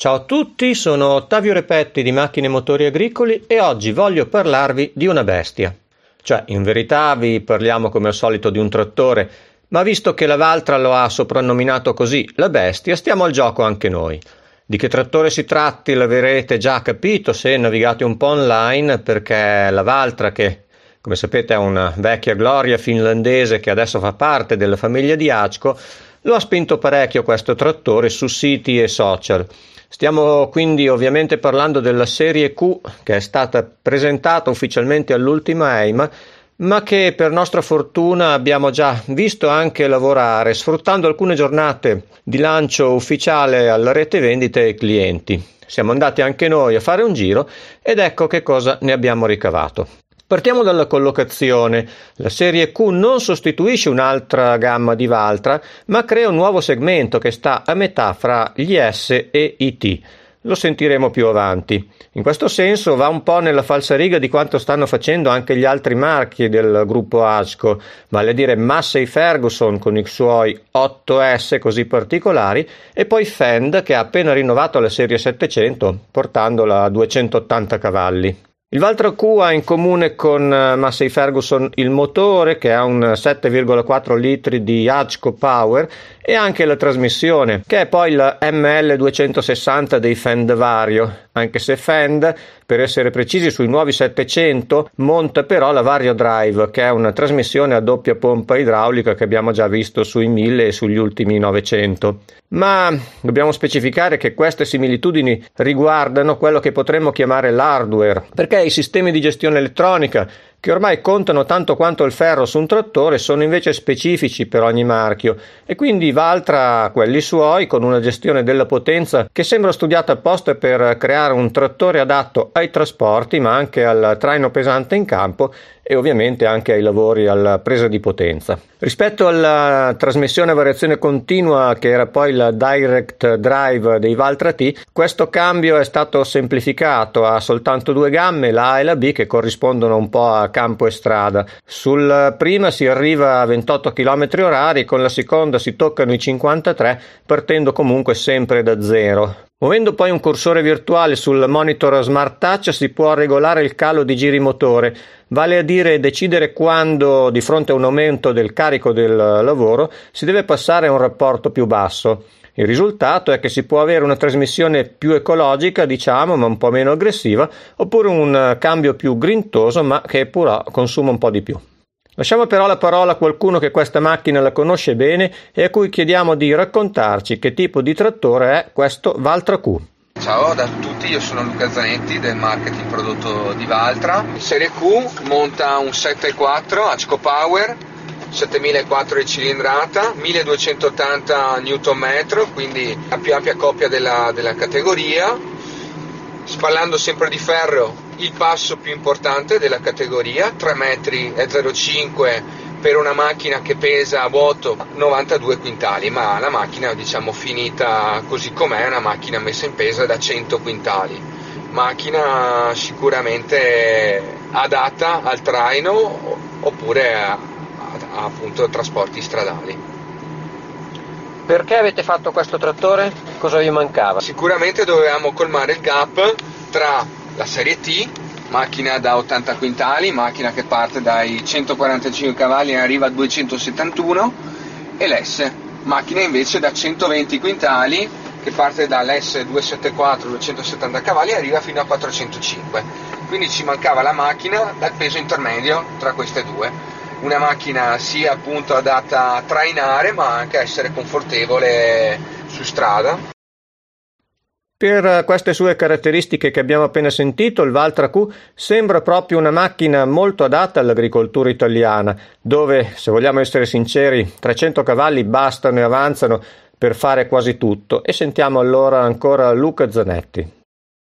Ciao a tutti, sono Ottavio Repetti di Macchine e Motori Agricoli e oggi voglio parlarvi di una bestia. Cioè, in verità vi parliamo come al solito di un trattore, ma visto che la Valtra lo ha soprannominato così, la bestia, stiamo al gioco anche noi. Di che trattore si tratti l'avrete già capito se navigate un po' online, perché la Valtra, che come sapete è una vecchia gloria finlandese che adesso fa parte della famiglia di Acco, lo ha spinto parecchio questo trattore su siti e social. Stiamo quindi ovviamente parlando della serie Q che è stata presentata ufficialmente all'ultima EIMA ma che per nostra fortuna abbiamo già visto anche lavorare sfruttando alcune giornate di lancio ufficiale alla rete vendite ai clienti. Siamo andati anche noi a fare un giro ed ecco che cosa ne abbiamo ricavato. Partiamo dalla collocazione. La serie Q non sostituisce un'altra gamma di Valtra, ma crea un nuovo segmento che sta a metà fra gli S e i T. Lo sentiremo più avanti. In questo senso va un po' nella falsariga di quanto stanno facendo anche gli altri marchi del gruppo Asco, vale a dire Massey Ferguson con i suoi 8S così particolari e poi Fend che ha appena rinnovato la serie 700 portandola a 280 cavalli. Il Valtra Q ha in comune con eh, Massey Ferguson il motore che ha un 7,4 litri di Hachco Power e anche la trasmissione che è poi la ML260 dei Fend Vario, anche se Fend per essere precisi sui nuovi 700 monta però la Vario Drive che è una trasmissione a doppia pompa idraulica che abbiamo già visto sui 1000 e sugli ultimi 900. Ma dobbiamo specificare che queste similitudini riguardano quello che potremmo chiamare l'hardware, perché i sistemi di gestione elettronica che ormai contano tanto quanto il ferro su un trattore, sono invece specifici per ogni marchio. E quindi Valtra quelli suoi con una gestione della potenza che sembra studiata apposta per creare un trattore adatto ai trasporti ma anche al traino pesante in campo e ovviamente anche ai lavori alla presa di potenza. Rispetto alla trasmissione a variazione continua che era poi la direct drive dei Valtra T, questo cambio è stato semplificato, ha soltanto due gamme, la A e la B che corrispondono un po' a campo e strada. Sul prima si arriva a 28 km orari, con la seconda si toccano i 53 partendo comunque sempre da zero. Muovendo poi un cursore virtuale sul monitor Smart Touch si può regolare il calo di giri motore, vale a dire decidere quando, di fronte a un aumento del carico del lavoro, si deve passare a un rapporto più basso. Il risultato è che si può avere una trasmissione più ecologica, diciamo, ma un po' meno aggressiva, oppure un cambio più grintoso, ma che però consuma un po' di più. Lasciamo però la parola a qualcuno che questa macchina la conosce bene e a cui chiediamo di raccontarci che tipo di trattore è questo Valtra Q. Ciao a tutti, io sono Luca Zanetti del marketing prodotto di Valtra. Serie Q monta un 7.4 Acco Power, 7004 di cilindrata, 1280 Nm, quindi la più ampia coppia della, della categoria. Spallando sempre di ferro, il passo più importante della categoria, 3 metri e 0,5 per una macchina che pesa a vuoto 92 quintali, ma la macchina diciamo finita così com'è, è una macchina messa in pesa da 100 quintali. Macchina sicuramente adatta al traino oppure a, a, a appunto trasporti stradali. Perché avete fatto questo trattore? Cosa vi mancava? Sicuramente dovevamo colmare il gap tra la serie T, macchina da 80 quintali, macchina che parte dai 145 cavalli e arriva a 271, e l'S, macchina invece da 120 quintali che parte dall'S 274 270 cavalli e arriva fino a 405. Quindi ci mancava la macchina dal peso intermedio tra queste due. Una macchina sia appunto adatta a trainare ma anche a essere confortevole su strada. Per queste sue caratteristiche che abbiamo appena sentito, il Valtra Q sembra proprio una macchina molto adatta all'agricoltura italiana, dove, se vogliamo essere sinceri, 300 cavalli bastano e avanzano per fare quasi tutto. E sentiamo allora ancora Luca Zanetti.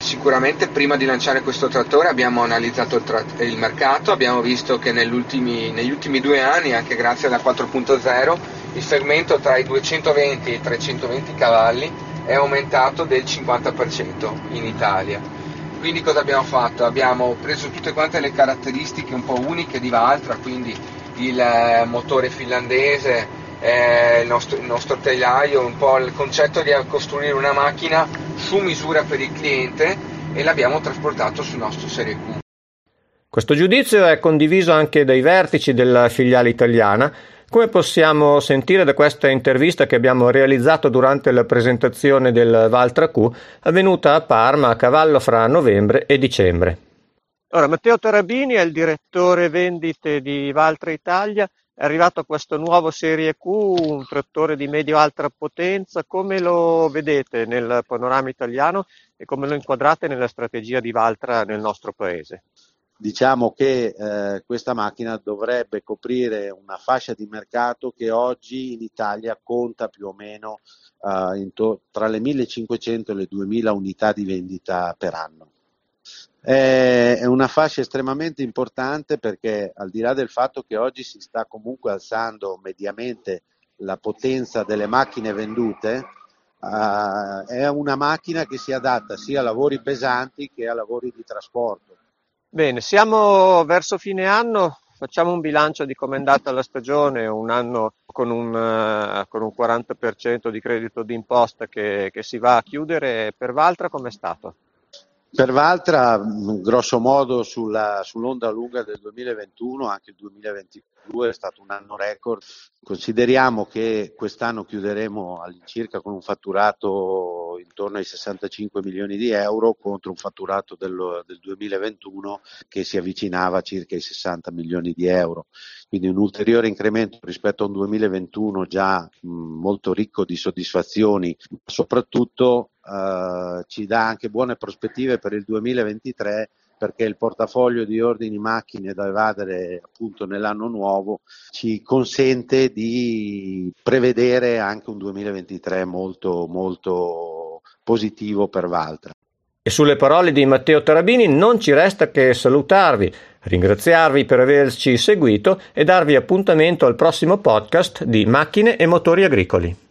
Sicuramente prima di lanciare questo trattore abbiamo analizzato il, tra- il mercato, abbiamo visto che negli ultimi due anni, anche grazie alla 4.0, il segmento tra i 220 e i 320 cavalli è aumentato del 50% in Italia. Quindi cosa abbiamo fatto? Abbiamo preso tutte quante le caratteristiche un po' uniche di Valtra, quindi il eh, motore finlandese, eh, il, nostro, il nostro telaio, un po' il concetto di costruire una macchina su misura per il cliente e l'abbiamo trasportato sul nostro Serie Q. Questo giudizio è condiviso anche dai vertici della filiale italiana, come possiamo sentire da questa intervista che abbiamo realizzato durante la presentazione del Valtra Q, avvenuta a Parma a cavallo fra novembre e dicembre. Ora, Matteo Tarabini è il direttore vendite di Valtra Italia, è arrivato questo nuovo Serie Q, un trattore di medio-alta potenza, come lo vedete nel panorama italiano e come lo inquadrate nella strategia di Valtra nel nostro paese? Diciamo che eh, questa macchina dovrebbe coprire una fascia di mercato che oggi in Italia conta più o meno eh, to- tra le 1500 e le 2000 unità di vendita per anno. È una fascia estremamente importante perché al di là del fatto che oggi si sta comunque alzando mediamente la potenza delle macchine vendute, uh, è una macchina che si adatta sia a lavori pesanti che a lavori di trasporto Bene, siamo verso fine anno, facciamo un bilancio di come è andata la stagione, un anno con un, uh, con un 40% di credito d'imposta che, che si va a chiudere, per Valtra com'è stato? Per Valtra, grosso modo sulla, sull'onda lunga del 2021, anche il 2022 è stato un anno record. Consideriamo che quest'anno chiuderemo all'incirca con un fatturato intorno ai 65 milioni di euro contro un fatturato del, del 2021 che si avvicinava a circa ai 60 milioni di euro. Quindi un ulteriore incremento rispetto a un 2021 già mh, molto ricco di soddisfazioni, soprattutto eh, ci dà anche buone prospettive per il 2023 perché il portafoglio di ordini macchine da evadere appunto nell'anno nuovo ci consente di prevedere anche un 2023 molto molto positivo per Valtra. E sulle parole di Matteo Tarabini non ci resta che salutarvi, ringraziarvi per averci seguito e darvi appuntamento al prossimo podcast di Macchine e Motori Agricoli.